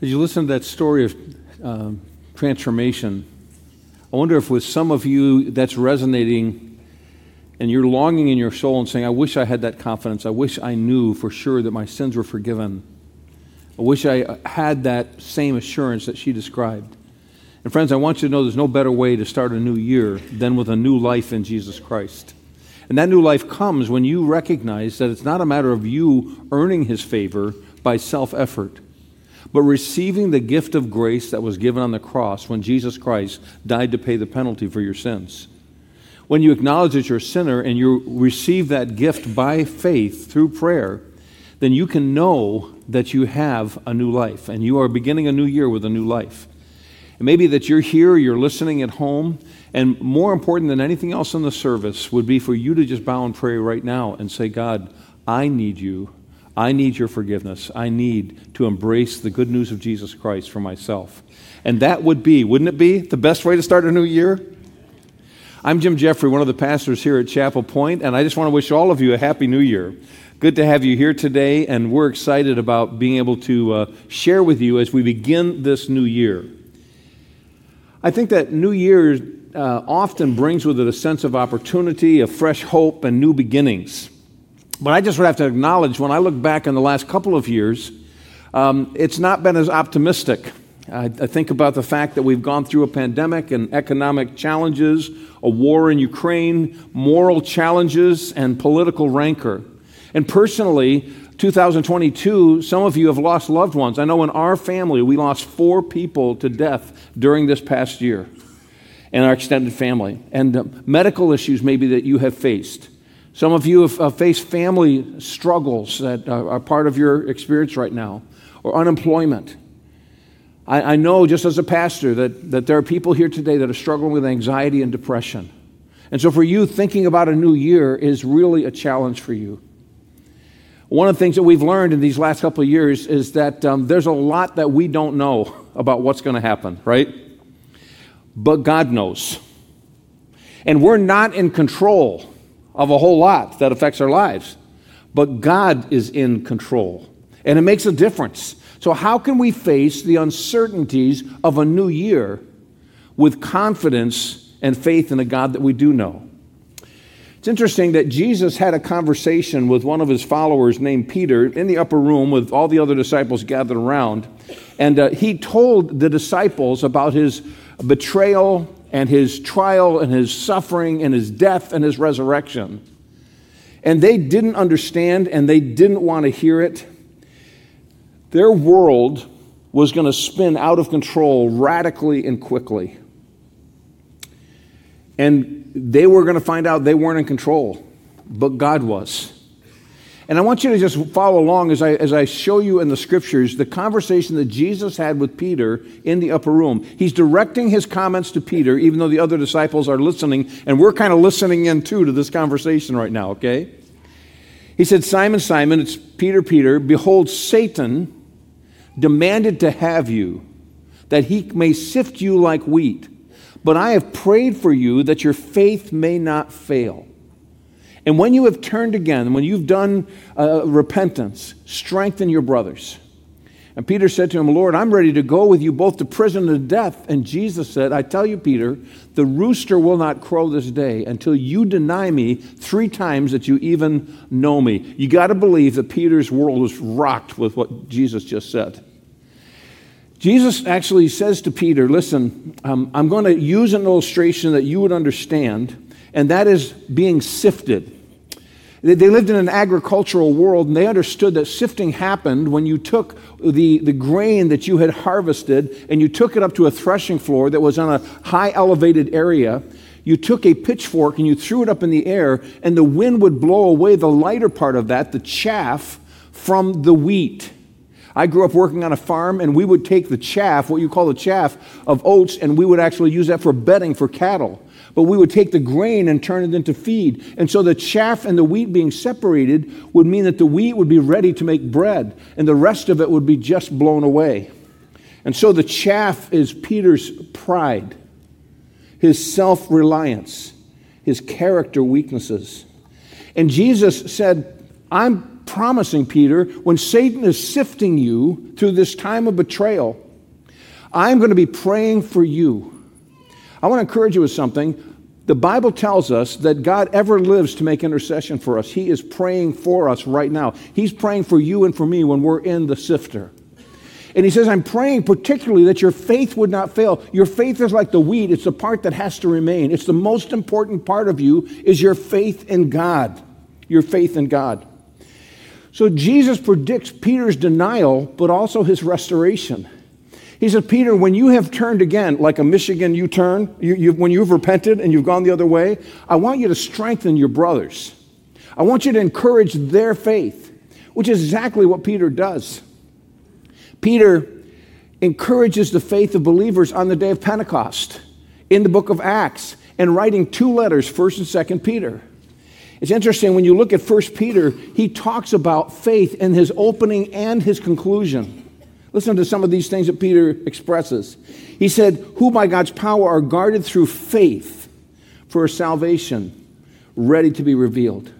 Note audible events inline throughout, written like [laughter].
As you listen to that story of um, transformation, I wonder if with some of you that's resonating and you're longing in your soul and saying, I wish I had that confidence. I wish I knew for sure that my sins were forgiven. I wish I had that same assurance that she described. And friends, I want you to know there's no better way to start a new year than with a new life in Jesus Christ. And that new life comes when you recognize that it's not a matter of you earning his favor by self effort but receiving the gift of grace that was given on the cross when Jesus Christ died to pay the penalty for your sins. When you acknowledge that you're a sinner and you receive that gift by faith through prayer, then you can know that you have a new life and you are beginning a new year with a new life. It may be that you're here, you're listening at home, and more important than anything else in the service would be for you to just bow and pray right now and say, God, I need you I need your forgiveness. I need to embrace the good news of Jesus Christ for myself. And that would be, wouldn't it be, the best way to start a new year? I'm Jim Jeffrey, one of the pastors here at Chapel Point, and I just want to wish all of you a happy new year. Good to have you here today, and we're excited about being able to uh, share with you as we begin this new year. I think that New Year uh, often brings with it a sense of opportunity, of fresh hope, and new beginnings. But I just would have to acknowledge when I look back in the last couple of years, um, it's not been as optimistic. I, I, think about the fact that we've gone through a pandemic and economic challenges, a war in Ukraine, moral challenges, and political rancor. And personally, 2022, some of you have lost loved ones. I know in our family, we lost four people to death during this past year in our extended family. And uh, medical issues, maybe, that you have faced. Some of you have uh, faced family struggles that are part of your experience right now, or unemployment. I, I know, just as a pastor, that, that there are people here today that are struggling with anxiety and depression. And so, for you, thinking about a new year is really a challenge for you. One of the things that we've learned in these last couple of years is that um, there's a lot that we don't know [laughs] about what's going to happen, right? But God knows. And we're not in control of a whole lot that affects our lives. But God is in control, and it makes a difference. So, how can we face the uncertainties of a new year with confidence and faith in a God that we do know? It's interesting that Jesus had a conversation with one of his followers named Peter in the upper room with all the other disciples gathered around. And uh, he told the disciples about his betrayal and his trial and his suffering and his death and his resurrection. And they didn't understand and they didn't want to hear it. Their world was going to spin out of control radically and quickly. And they were going to find out they weren't in control, but God was. And I want you to just follow along as I, as I show you in the scriptures the conversation that Jesus had with Peter in the upper room. He's directing his comments to Peter, even though the other disciples are listening, and we're kind of listening in too to this conversation right now, okay? He said, Simon, Simon, it's Peter, Peter, behold, Satan demanded to have you, that he may sift you like wheat. But I have prayed for you that your faith may not fail. And when you have turned again, when you've done uh, repentance, strengthen your brothers. And Peter said to him, Lord, I'm ready to go with you both to prison and to death. And Jesus said, I tell you, Peter, the rooster will not crow this day until you deny me three times that you even know me. You got to believe that Peter's world was rocked with what Jesus just said. Jesus actually says to Peter, Listen, um, I'm going to use an illustration that you would understand, and that is being sifted. They lived in an agricultural world and they understood that sifting happened when you took the, the grain that you had harvested and you took it up to a threshing floor that was on a high elevated area. You took a pitchfork and you threw it up in the air, and the wind would blow away the lighter part of that, the chaff, from the wheat. I grew up working on a farm, and we would take the chaff, what you call the chaff of oats, and we would actually use that for bedding for cattle but we would take the grain and turn it into feed. And so the chaff and the wheat being separated would mean that the wheat would be ready to make bread, and the rest of it would be just blown away. And so the chaff is Peter's pride, his self reliance, his character weaknesses. And Jesus said, I'm promising, Peter, when Satan is sifting you through this time of betrayal, I'm going to be praying for you. I want to encourage you with something. The Bible tells us that God ever lives to make intercession for us. He is praying for us right now. He's praying for you and for me when we're in the sifter. And he says, I'm praying particularly that your faith would not fail. Your faith is like the wheat, it's the part that has to remain. It's the most important part of you is your faith in God. Your faith in God. So Jesus predicts Peter's denial, but also his restoration. He said, Peter, when you have turned again, like a Michigan U turn, you, you, when you've repented and you've gone the other way, I want you to strengthen your brothers. I want you to encourage their faith, which is exactly what Peter does. Peter encourages the faith of believers on the day of Pentecost in the book of Acts and writing two letters, 1st and 2nd Peter. It's interesting when you look at 1st Peter, he talks about faith in his opening and his conclusion. Listen to some of these things that Peter expresses. He said, Who by God's power are guarded through faith for salvation ready to be revealed.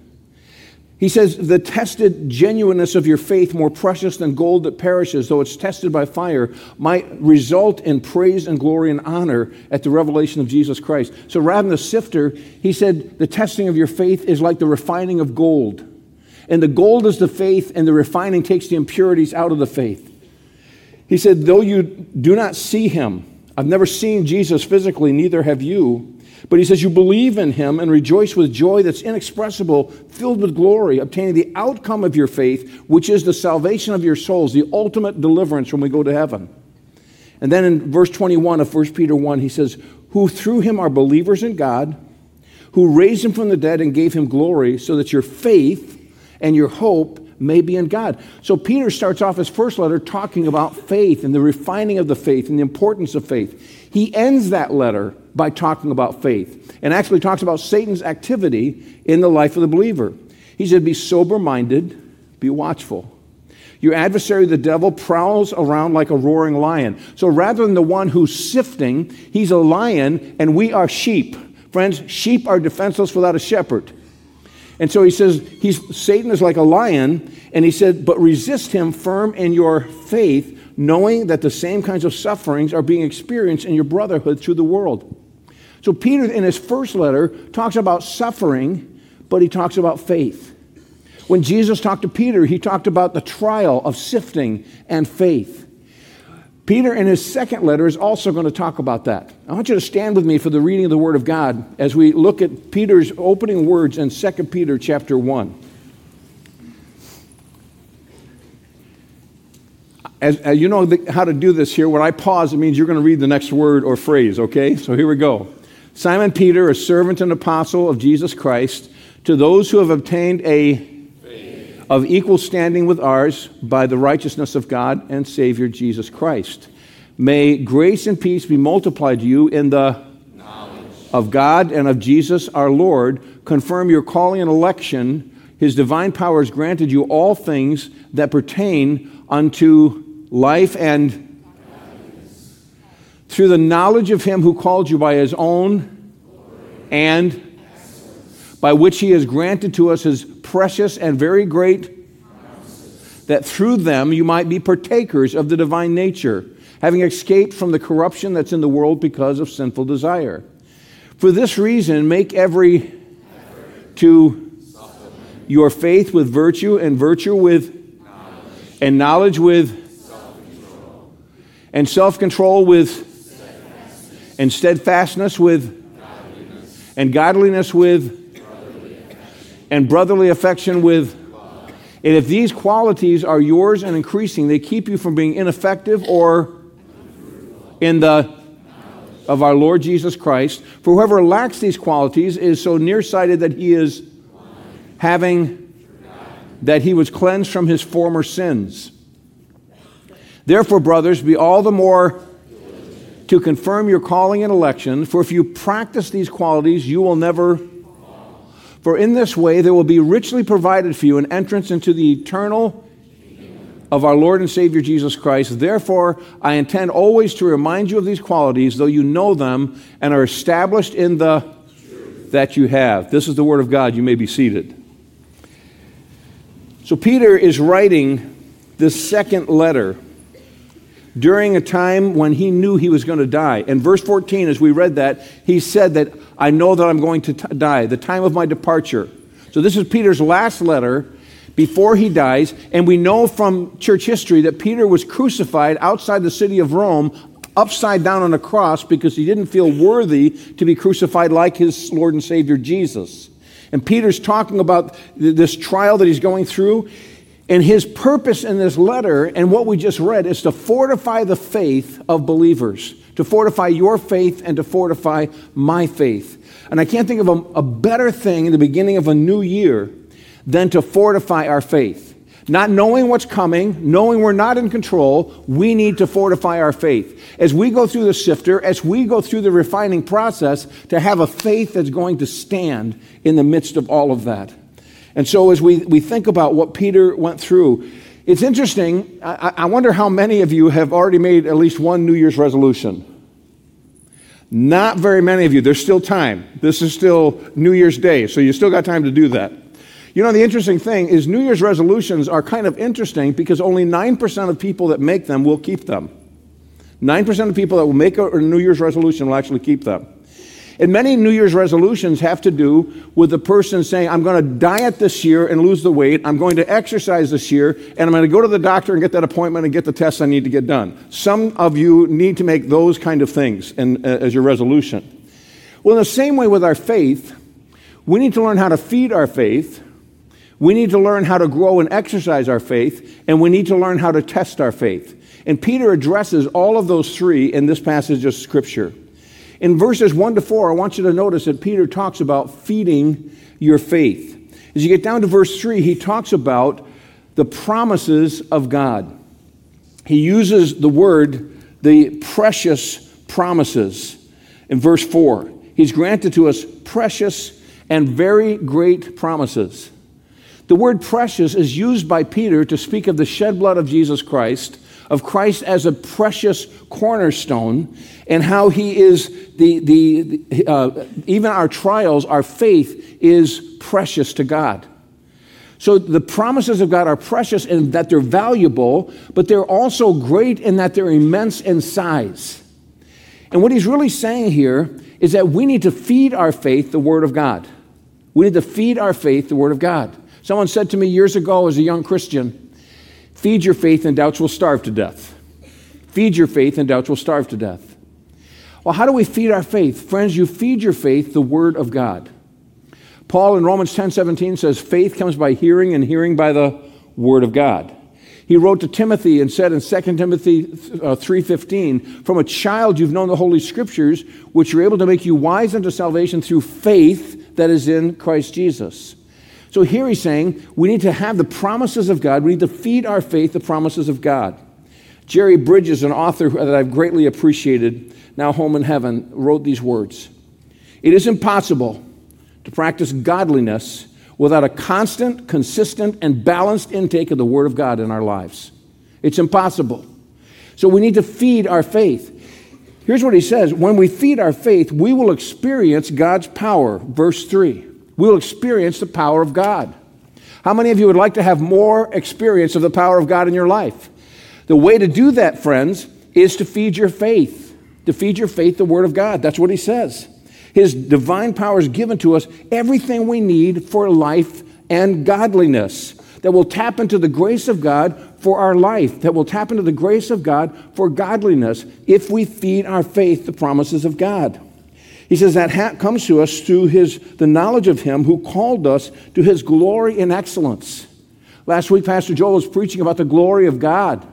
He says, The tested genuineness of your faith, more precious than gold that perishes, though it's tested by fire, might result in praise and glory and honor at the revelation of Jesus Christ. So rather than the sifter, he said, The testing of your faith is like the refining of gold. And the gold is the faith, and the refining takes the impurities out of the faith. He said, Though you do not see him, I've never seen Jesus physically, neither have you. But he says, You believe in him and rejoice with joy that's inexpressible, filled with glory, obtaining the outcome of your faith, which is the salvation of your souls, the ultimate deliverance when we go to heaven. And then in verse 21 of 1 Peter 1, he says, Who through him are believers in God, who raised him from the dead and gave him glory, so that your faith and your hope may be in God. So Peter starts off his first letter talking about faith and the refining of the faith and the importance of faith. He ends that letter by talking about faith and actually talks about Satan's activity in the life of the believer. He said, Be sober minded, be watchful. Your adversary, the devil, prowls around like a roaring lion. So rather than the one who's sifting, he's a lion and we are sheep. Friends, sheep are defenseless without a shepherd. And so he says, he's, Satan is like a lion, and he said, but resist him firm in your faith, knowing that the same kinds of sufferings are being experienced in your brotherhood through the world. So Peter, in his first letter, talks about suffering, but he talks about faith. When Jesus talked to Peter, he talked about the trial of sifting and faith. Peter, in his second letter, is also going to talk about that. I want you to stand with me for the reading of the Word of God as we look at Peter's opening words in 2 Peter chapter 1. As, as you know the, how to do this here, when I pause, it means you're going to read the next word or phrase, okay? So here we go. Simon Peter, a servant and apostle of Jesus Christ, to those who have obtained a of equal standing with ours by the righteousness of God and Savior Jesus Christ. May grace and peace be multiplied to you in the knowledge of God and of Jesus our Lord. Confirm your calling and election. His divine power has granted you all things that pertain unto life and through the knowledge of him who called you by his own and by which he has granted to us his precious and very great, that through them you might be partakers of the divine nature, having escaped from the corruption that's in the world because of sinful desire. For this reason, make every to your faith with virtue, and virtue with and knowledge with and self control with and steadfastness with and godliness with and brotherly affection with. And if these qualities are yours and increasing, they keep you from being ineffective or in the of our Lord Jesus Christ. For whoever lacks these qualities is so nearsighted that he is having that he was cleansed from his former sins. Therefore, brothers, be all the more to confirm your calling and election, for if you practice these qualities, you will never for in this way there will be richly provided for you an entrance into the eternal of our Lord and Savior Jesus Christ. Therefore, I intend always to remind you of these qualities, though you know them and are established in the that you have. This is the Word of God. You may be seated. So, Peter is writing this second letter during a time when he knew he was going to die. In verse 14, as we read that, he said that I know that I'm going to t- die, the time of my departure. So, this is Peter's last letter before he dies, and we know from church history that Peter was crucified outside the city of Rome upside down on a cross because he didn't feel worthy to be crucified like his Lord and Savior Jesus. And Peter's talking about this trial that he's going through. And his purpose in this letter and what we just read is to fortify the faith of believers, to fortify your faith and to fortify my faith. And I can't think of a, a better thing in the beginning of a new year than to fortify our faith. Not knowing what's coming, knowing we're not in control, we need to fortify our faith. As we go through the sifter, as we go through the refining process, to have a faith that's going to stand in the midst of all of that. And so, as we, we think about what Peter went through, it's interesting. I, I wonder how many of you have already made at least one New Year's resolution. Not very many of you. There's still time. This is still New Year's Day, so you still got time to do that. You know, the interesting thing is New Year's resolutions are kind of interesting because only 9% of people that make them will keep them. 9% of people that will make a New Year's resolution will actually keep them. And many New Year's resolutions have to do with the person saying, I'm going to diet this year and lose the weight. I'm going to exercise this year, and I'm going to go to the doctor and get that appointment and get the tests I need to get done. Some of you need to make those kind of things in, uh, as your resolution. Well, in the same way with our faith, we need to learn how to feed our faith. We need to learn how to grow and exercise our faith, and we need to learn how to test our faith. And Peter addresses all of those three in this passage of Scripture. In verses 1 to 4, I want you to notice that Peter talks about feeding your faith. As you get down to verse 3, he talks about the promises of God. He uses the word, the precious promises. In verse 4, he's granted to us precious and very great promises. The word precious is used by Peter to speak of the shed blood of Jesus Christ of Christ as a precious cornerstone and how he is the, the, uh, even our trials, our faith is precious to God. So the promises of God are precious in that they're valuable, but they're also great in that they're immense in size. And what he's really saying here is that we need to feed our faith the Word of God. We need to feed our faith the Word of God. Someone said to me years ago as a young Christian, Feed your faith, and doubts will starve to death. Feed your faith, and doubts will starve to death. Well, how do we feed our faith? Friends, you feed your faith the Word of God. Paul in Romans 10 17 says, Faith comes by hearing, and hearing by the Word of God. He wrote to Timothy and said in 2 Timothy uh, 3:15, "From a child you've known the holy scriptures, which are able to make you wise unto salvation through faith that is in Christ Jesus." So here he's saying we need to have the promises of God. We need to feed our faith the promises of God. Jerry Bridges, an author that I've greatly appreciated, now home in heaven, wrote these words It is impossible to practice godliness without a constant, consistent, and balanced intake of the Word of God in our lives. It's impossible. So we need to feed our faith. Here's what he says When we feed our faith, we will experience God's power. Verse 3 we'll experience the power of God. How many of you would like to have more experience of the power of God in your life? The way to do that, friends, is to feed your faith. To feed your faith the Word of God. That's what he says. His divine power is given to us everything we need for life and godliness. That will tap into the grace of God for our life, that will tap into the grace of God for godliness if we feed our faith the promises of God. He says that ha- comes to us through his, the knowledge of him who called us to his glory and excellence. Last week, Pastor Joel was preaching about the glory of God.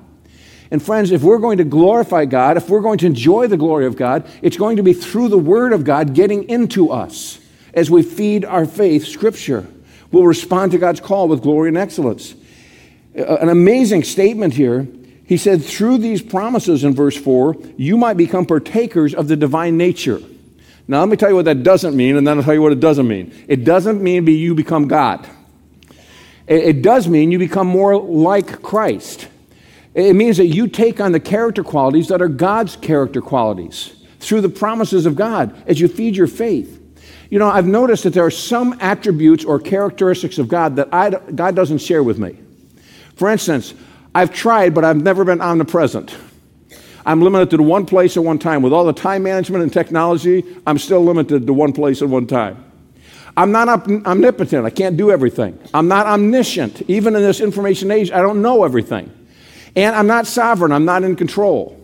And friends, if we're going to glorify God, if we're going to enjoy the glory of God, it's going to be through the Word of God getting into us as we feed our faith, Scripture. We'll respond to God's call with glory and excellence. An amazing statement here. He said, through these promises in verse 4, you might become partakers of the divine nature. Now, let me tell you what that doesn't mean, and then I'll tell you what it doesn't mean. It doesn't mean you become God. It does mean you become more like Christ. It means that you take on the character qualities that are God's character qualities through the promises of God as you feed your faith. You know, I've noticed that there are some attributes or characteristics of God that I, God doesn't share with me. For instance, I've tried, but I've never been omnipresent. I'm limited to one place at one time. With all the time management and technology, I'm still limited to one place at one time. I'm not omnipotent. I can't do everything. I'm not omniscient. Even in this information age, I don't know everything. And I'm not sovereign. I'm not in control.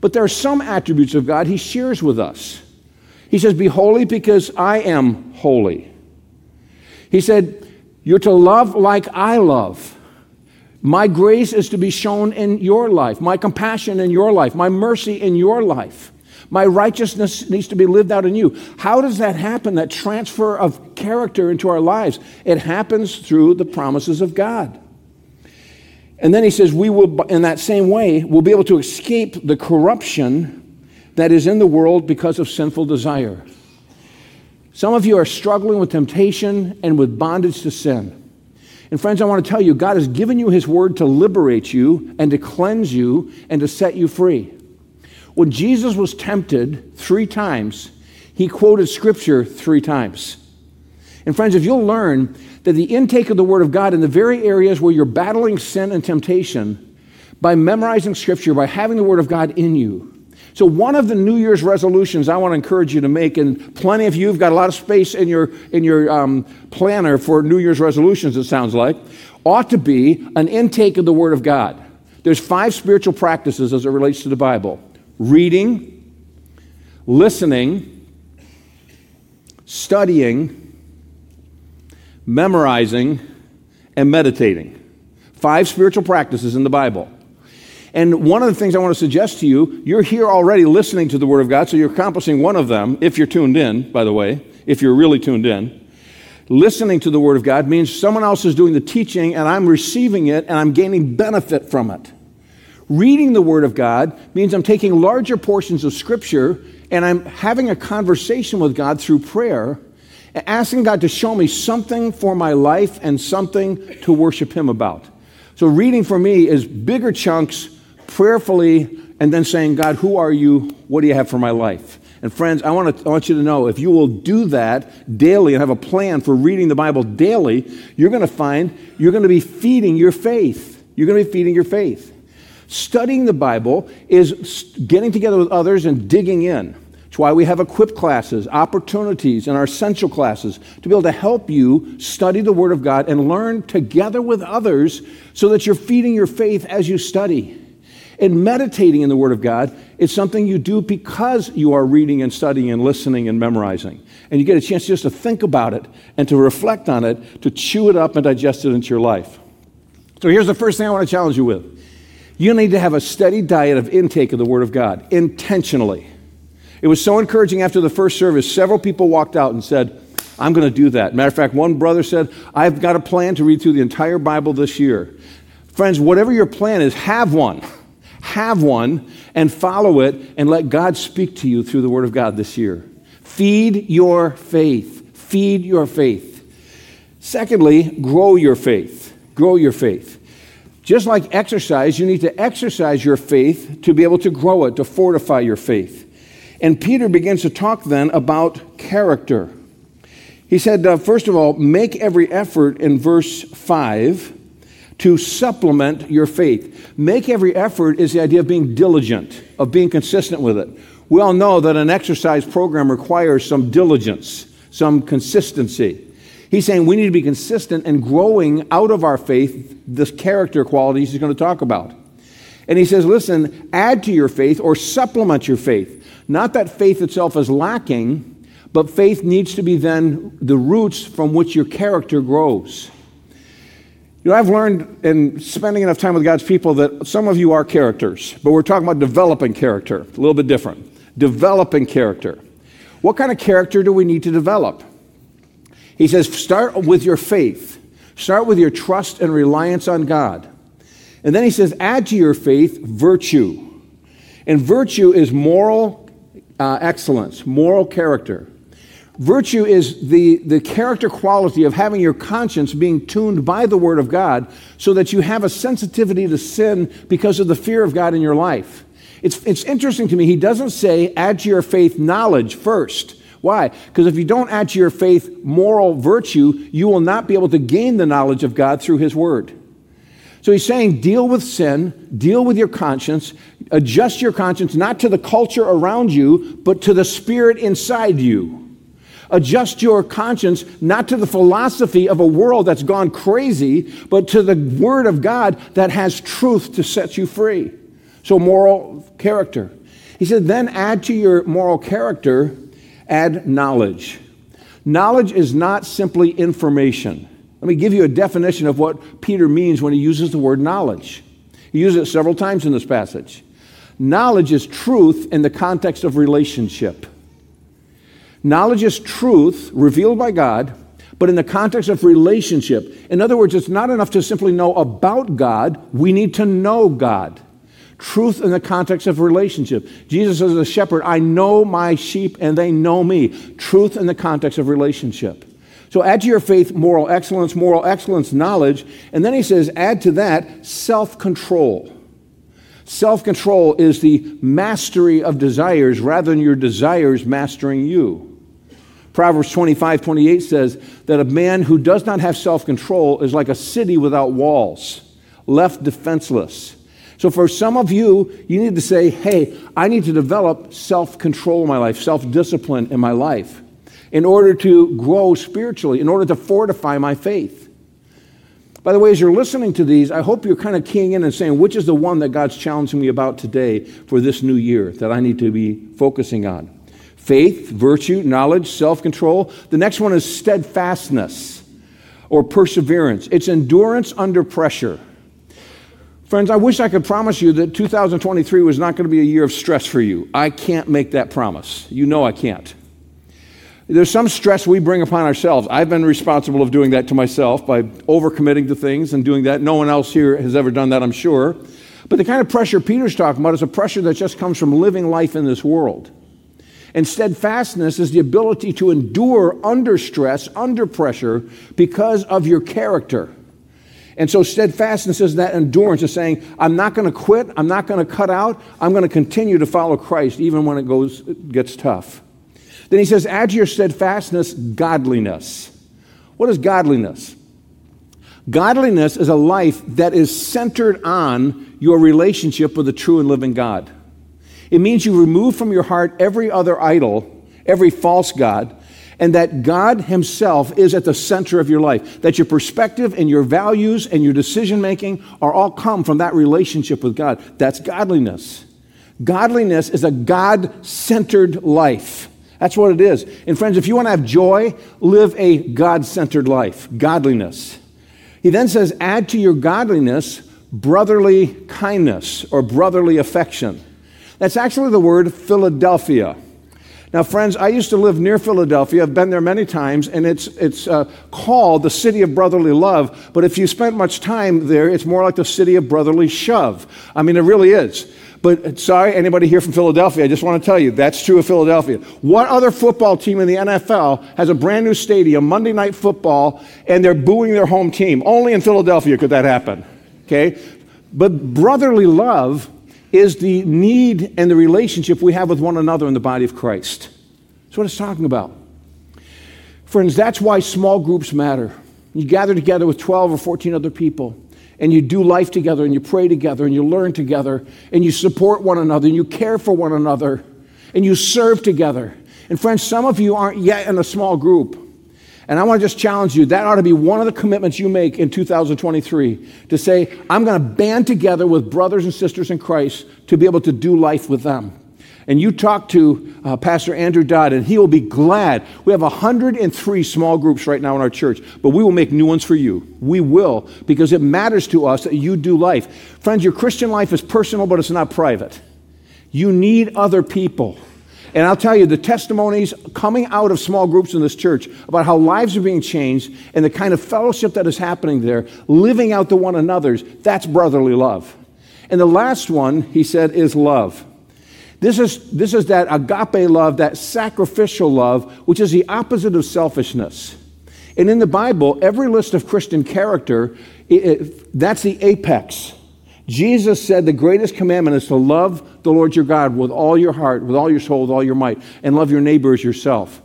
But there are some attributes of God he shares with us. He says, Be holy because I am holy. He said, You're to love like I love. My grace is to be shown in your life, my compassion in your life, my mercy in your life. My righteousness needs to be lived out in you. How does that happen, that transfer of character into our lives? It happens through the promises of God. And then he says, we will, in that same way, will be able to escape the corruption that is in the world because of sinful desire. Some of you are struggling with temptation and with bondage to sin. And friends, I want to tell you, God has given you His word to liberate you and to cleanse you and to set you free. When Jesus was tempted three times, he quoted scripture three times. And friends, if you'll learn that the intake of the Word of God in the very areas where you're battling sin and temptation, by memorizing scripture, by having the Word of God in you. So, one of the New Year's resolutions I want to encourage you to make, and plenty of you have got a lot of space in your, in your um, planner for New Year's resolutions, it sounds like, ought to be an intake of the Word of God. There's five spiritual practices as it relates to the Bible reading, listening, studying, memorizing, and meditating. Five spiritual practices in the Bible. And one of the things I want to suggest to you, you're here already listening to the Word of God, so you're accomplishing one of them, if you're tuned in, by the way, if you're really tuned in. Listening to the Word of God means someone else is doing the teaching and I'm receiving it and I'm gaining benefit from it. Reading the Word of God means I'm taking larger portions of Scripture and I'm having a conversation with God through prayer, asking God to show me something for my life and something to worship Him about. So, reading for me is bigger chunks, prayerfully, and then saying, God, who are you? What do you have for my life? And friends, I want, to, I want you to know if you will do that daily and have a plan for reading the Bible daily, you're going to find you're going to be feeding your faith. You're going to be feeding your faith. Studying the Bible is getting together with others and digging in. It's why we have equip classes, opportunities, and our essential classes to be able to help you study the Word of God and learn together with others so that you're feeding your faith as you study. And meditating in the Word of God is something you do because you are reading and studying and listening and memorizing. And you get a chance just to think about it and to reflect on it, to chew it up and digest it into your life. So here's the first thing I want to challenge you with you need to have a steady diet of intake of the Word of God intentionally. It was so encouraging after the first service, several people walked out and said, I'm going to do that. Matter of fact, one brother said, I've got a plan to read through the entire Bible this year. Friends, whatever your plan is, have one. Have one and follow it and let God speak to you through the Word of God this year. Feed your faith. Feed your faith. Secondly, grow your faith. Grow your faith. Just like exercise, you need to exercise your faith to be able to grow it, to fortify your faith. And Peter begins to talk then about character. He said, uh, first of all, make every effort in verse 5 to supplement your faith. Make every effort is the idea of being diligent, of being consistent with it. We all know that an exercise program requires some diligence, some consistency. He's saying we need to be consistent and growing out of our faith the character qualities he's going to talk about. And he says, listen, add to your faith or supplement your faith. Not that faith itself is lacking, but faith needs to be then the roots from which your character grows. You know, I've learned in spending enough time with God's people that some of you are characters, but we're talking about developing character, a little bit different. Developing character. What kind of character do we need to develop? He says, start with your faith, start with your trust and reliance on God. And then he says, add to your faith virtue. And virtue is moral uh, excellence, moral character. Virtue is the, the character quality of having your conscience being tuned by the Word of God so that you have a sensitivity to sin because of the fear of God in your life. It's, it's interesting to me, he doesn't say add to your faith knowledge first. Why? Because if you don't add to your faith moral virtue, you will not be able to gain the knowledge of God through His Word. So he's saying, deal with sin, deal with your conscience, adjust your conscience not to the culture around you, but to the spirit inside you. Adjust your conscience not to the philosophy of a world that's gone crazy, but to the Word of God that has truth to set you free. So, moral character. He said, then add to your moral character, add knowledge. Knowledge is not simply information. Let me give you a definition of what Peter means when he uses the word knowledge. He uses it several times in this passage. Knowledge is truth in the context of relationship. Knowledge is truth revealed by God, but in the context of relationship. In other words, it's not enough to simply know about God, we need to know God. Truth in the context of relationship. Jesus as a shepherd, I know my sheep and they know me. Truth in the context of relationship. So add to your faith moral excellence, moral excellence, knowledge. And then he says, add to that self control. Self control is the mastery of desires rather than your desires mastering you. Proverbs 25, 28 says that a man who does not have self control is like a city without walls, left defenseless. So, for some of you, you need to say, hey, I need to develop self control in my life, self discipline in my life in order to grow spiritually, in order to fortify my faith. By the way, as you're listening to these, I hope you're kind of keying in and saying, which is the one that God's challenging me about today for this new year that I need to be focusing on? Faith, virtue, knowledge, self control. The next one is steadfastness or perseverance, it's endurance under pressure. Friends, I wish I could promise you that 2023 was not going to be a year of stress for you. I can't make that promise. You know I can't. There's some stress we bring upon ourselves. I've been responsible of doing that to myself by overcommitting to things and doing that. No one else here has ever done that, I'm sure. But the kind of pressure Peter's talking about is a pressure that just comes from living life in this world. And steadfastness is the ability to endure under stress, under pressure, because of your character. And so steadfastness is that endurance of saying, I'm not going to quit, I'm not going to cut out, I'm going to continue to follow Christ even when it goes gets tough. Then he says, add to your steadfastness godliness. What is godliness? Godliness is a life that is centered on your relationship with the true and living God. It means you remove from your heart every other idol, every false God, and that God Himself is at the center of your life. That your perspective and your values and your decision making are all come from that relationship with God. That's godliness. Godliness is a God centered life. That's what it is. And friends, if you want to have joy, live a God centered life, godliness. He then says, add to your godliness brotherly kindness or brotherly affection. That's actually the word Philadelphia. Now, friends, I used to live near Philadelphia. I've been there many times, and it's, it's uh, called the city of brotherly love. But if you spent much time there, it's more like the city of brotherly shove. I mean, it really is. But sorry, anybody here from Philadelphia, I just want to tell you that's true of Philadelphia. What other football team in the NFL has a brand new stadium, Monday Night Football, and they're booing their home team? Only in Philadelphia could that happen. Okay? But brotherly love is the need and the relationship we have with one another in the body of Christ. That's what it's talking about. Friends, that's why small groups matter. You gather together with 12 or 14 other people and you do life together and you pray together and you learn together and you support one another and you care for one another and you serve together. And friends, some of you aren't yet in a small group. And I want to just challenge you that ought to be one of the commitments you make in 2023 to say, I'm going to band together with brothers and sisters in Christ to be able to do life with them and you talk to uh, Pastor Andrew Dodd, and he will be glad. We have 103 small groups right now in our church, but we will make new ones for you. We will, because it matters to us that you do life. Friends, your Christian life is personal, but it's not private. You need other people. And I'll tell you, the testimonies coming out of small groups in this church about how lives are being changed and the kind of fellowship that is happening there, living out to one another's, that's brotherly love. And the last one, he said, is love. This is, this is that agape love, that sacrificial love, which is the opposite of selfishness. And in the Bible, every list of Christian character, it, it, that's the apex. Jesus said the greatest commandment is to love the Lord your God with all your heart, with all your soul, with all your might, and love your neighbor as yourself.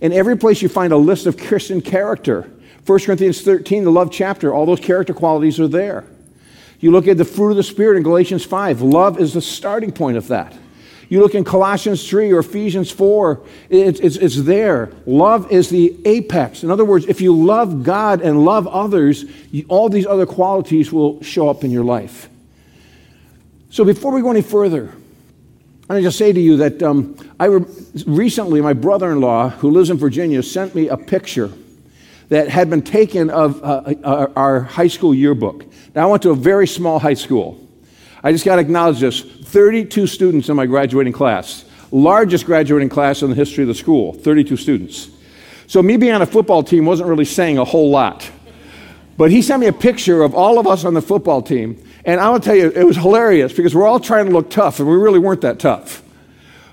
In every place you find a list of Christian character. 1 Corinthians 13, the love chapter, all those character qualities are there. You look at the fruit of the Spirit in Galatians 5. Love is the starting point of that. You look in Colossians 3 or Ephesians 4, it's, it's, it's there. Love is the apex. In other words, if you love God and love others, you, all these other qualities will show up in your life. So before we go any further, I just say to you that um, I re- recently, my brother in law, who lives in Virginia, sent me a picture that had been taken of uh, uh, our high school yearbook. Now, I went to a very small high school. I just got to acknowledge this 32 students in my graduating class, largest graduating class in the history of the school, 32 students. So, me being on a football team wasn't really saying a whole lot. But he sent me a picture of all of us on the football team. And I will tell you, it was hilarious because we're all trying to look tough, and we really weren't that tough.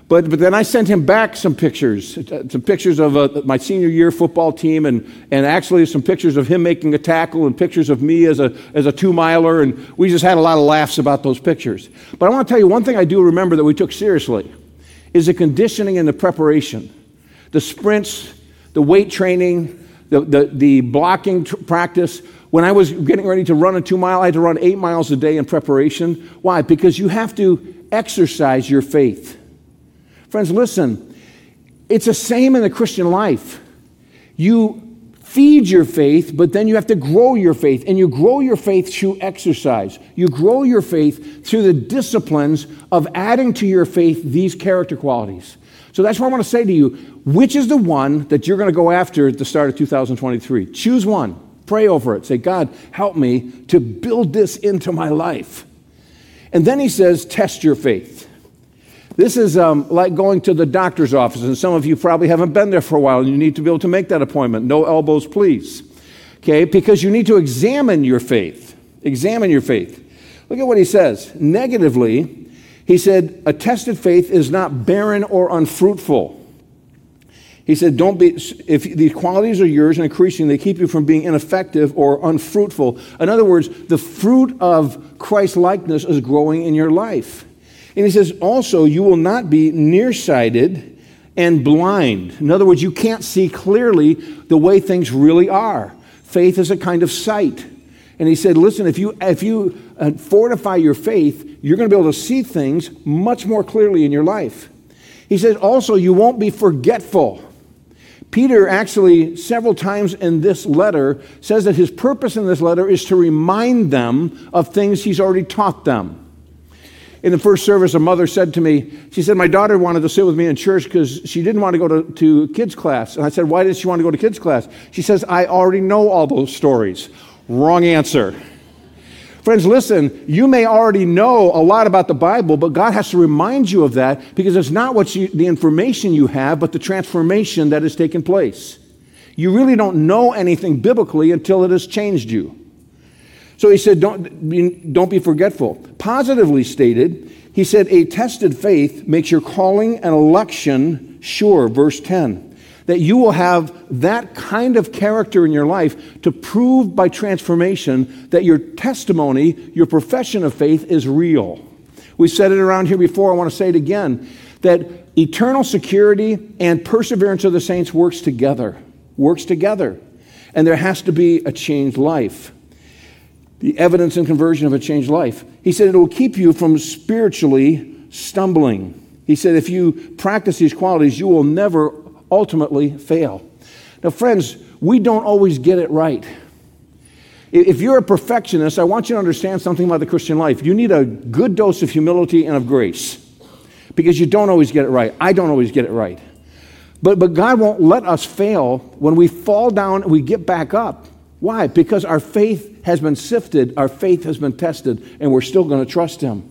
But, but then I sent him back some pictures, uh, some pictures of uh, my senior year football team, and, and actually some pictures of him making a tackle, and pictures of me as a, as a two miler. And we just had a lot of laughs about those pictures. But I want to tell you one thing I do remember that we took seriously is the conditioning and the preparation, the sprints, the weight training, the, the, the blocking tr- practice. When I was getting ready to run a two mile, I had to run eight miles a day in preparation. Why? Because you have to exercise your faith. Friends, listen, it's the same in the Christian life. You feed your faith, but then you have to grow your faith. And you grow your faith through exercise. You grow your faith through the disciplines of adding to your faith these character qualities. So that's what I want to say to you. Which is the one that you're going to go after at the start of 2023? Choose one. Pray over it. Say, God, help me to build this into my life. And then he says, test your faith. This is um, like going to the doctor's office, and some of you probably haven't been there for a while, and you need to be able to make that appointment. No elbows, please. Okay? Because you need to examine your faith. Examine your faith. Look at what he says. Negatively, he said, a tested faith is not barren or unfruitful. He said, Don't be, if these qualities are yours and increasing, they keep you from being ineffective or unfruitful. In other words, the fruit of Christ likeness is growing in your life. And he says, Also, you will not be nearsighted and blind. In other words, you can't see clearly the way things really are. Faith is a kind of sight. And he said, Listen, if you, if you uh, fortify your faith, you're going to be able to see things much more clearly in your life. He says Also, you won't be forgetful. Peter actually, several times in this letter, says that his purpose in this letter is to remind them of things he's already taught them. In the first service, a mother said to me, she said, My daughter wanted to sit with me in church because she didn't want to go to, to kids' class. And I said, Why did she want to go to kids' class? She says, I already know all those stories. Wrong answer. Friends, listen, you may already know a lot about the Bible, but God has to remind you of that because it's not what you, the information you have, but the transformation that has taken place. You really don't know anything biblically until it has changed you. So he said, don't be, don't be forgetful. Positively stated, he said, a tested faith makes your calling and election sure, verse 10 that you will have that kind of character in your life to prove by transformation that your testimony, your profession of faith is real. We said it around here before, I want to say it again that eternal security and perseverance of the saints works together. Works together. And there has to be a changed life. The evidence and conversion of a changed life. He said it will keep you from spiritually stumbling. He said if you practice these qualities, you will never ultimately fail. Now, friends, we don't always get it right. If you're a perfectionist, I want you to understand something about the Christian life. You need a good dose of humility and of grace because you don't always get it right. I don't always get it right. But, but God won't let us fail when we fall down we get back up. Why? Because our faith has been sifted, our faith has been tested, and we're still going to trust Him.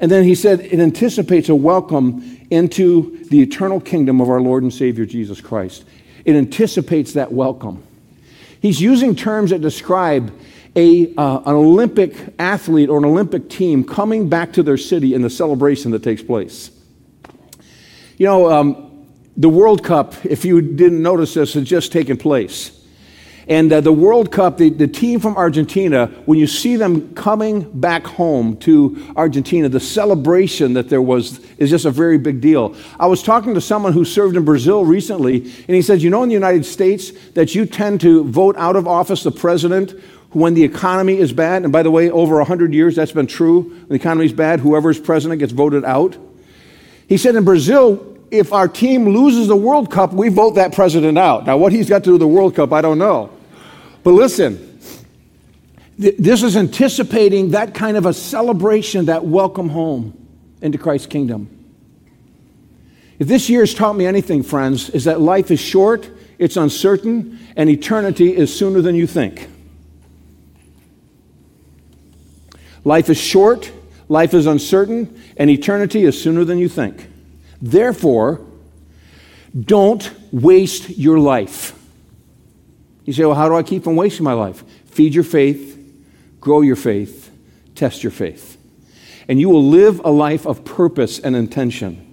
And then he said it anticipates a welcome into the eternal kingdom of our Lord and Savior Jesus Christ. It anticipates that welcome. He's using terms that describe a, uh, an Olympic athlete or an Olympic team coming back to their city in the celebration that takes place. You know, um, the World Cup, if you didn't notice this, has just taken place. And uh, the World Cup, the, the team from Argentina, when you see them coming back home to Argentina, the celebration that there was is just a very big deal. I was talking to someone who served in Brazil recently, and he said, You know, in the United States, that you tend to vote out of office the president when the economy is bad, and by the way, over 100 years that's been true, when the economy is bad, whoever is president gets voted out. He said in Brazil, if our team loses the World Cup, we vote that president out. Now, what he's got to do with the World Cup, I don't know. But listen, th- this is anticipating that kind of a celebration, that welcome home into Christ's kingdom. If this year has taught me anything, friends, is that life is short, it's uncertain, and eternity is sooner than you think. Life is short, life is uncertain, and eternity is sooner than you think. Therefore, don't waste your life. You say, well, how do I keep from wasting my life? Feed your faith, grow your faith, test your faith. And you will live a life of purpose and intention.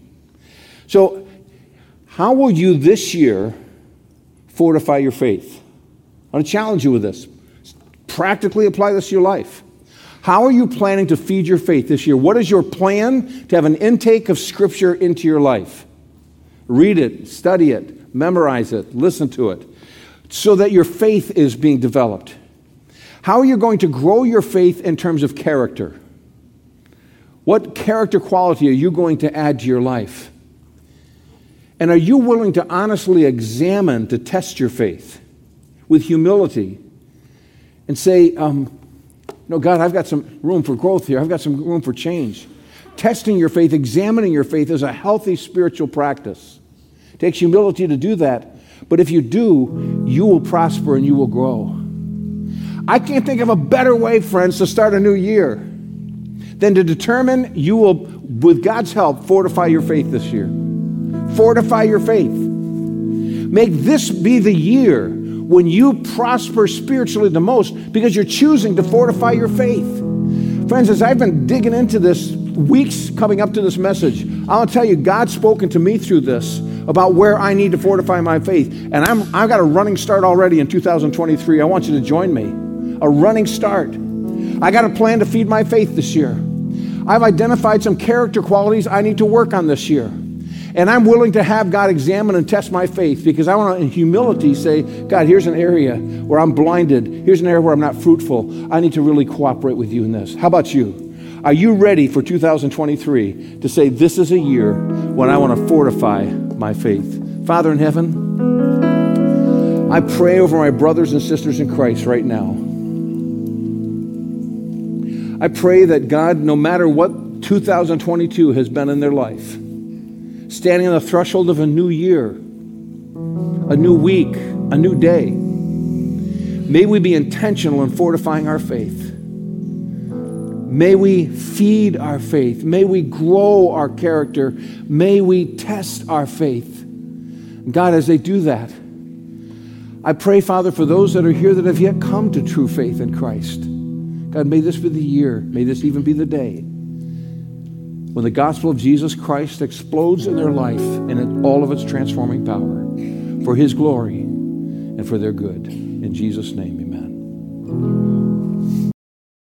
So, how will you this year fortify your faith? I want to challenge you with this. Practically apply this to your life. How are you planning to feed your faith this year? What is your plan to have an intake of Scripture into your life? Read it, study it, memorize it, listen to it, so that your faith is being developed. How are you going to grow your faith in terms of character? What character quality are you going to add to your life? And are you willing to honestly examine, to test your faith with humility and say, um, no, God, I've got some room for growth here. I've got some room for change. Testing your faith, examining your faith is a healthy spiritual practice. It takes humility to do that. But if you do, you will prosper and you will grow. I can't think of a better way, friends, to start a new year than to determine you will, with God's help, fortify your faith this year. Fortify your faith. Make this be the year when you prosper spiritually the most because you're choosing to fortify your faith. Friends, as I've been digging into this, weeks coming up to this message, I'll tell you, God's spoken to me through this about where I need to fortify my faith. And I'm, I've got a running start already in 2023. I want you to join me. A running start. I got a plan to feed my faith this year. I've identified some character qualities I need to work on this year. And I'm willing to have God examine and test my faith because I want to, in humility, say, God, here's an area where I'm blinded. Here's an area where I'm not fruitful. I need to really cooperate with you in this. How about you? Are you ready for 2023 to say, This is a year when I want to fortify my faith? Father in heaven, I pray over my brothers and sisters in Christ right now. I pray that God, no matter what 2022 has been in their life, standing on the threshold of a new year, a new week, a new day. May we be intentional in fortifying our faith. May we feed our faith. May we grow our character. May we test our faith. God, as they do that, I pray, Father, for those that are here that have yet come to true faith in Christ. God, may this be the year. May this even be the day when the gospel of Jesus Christ explodes in their life and all of its transforming power for his glory and for their good. In Jesus' name.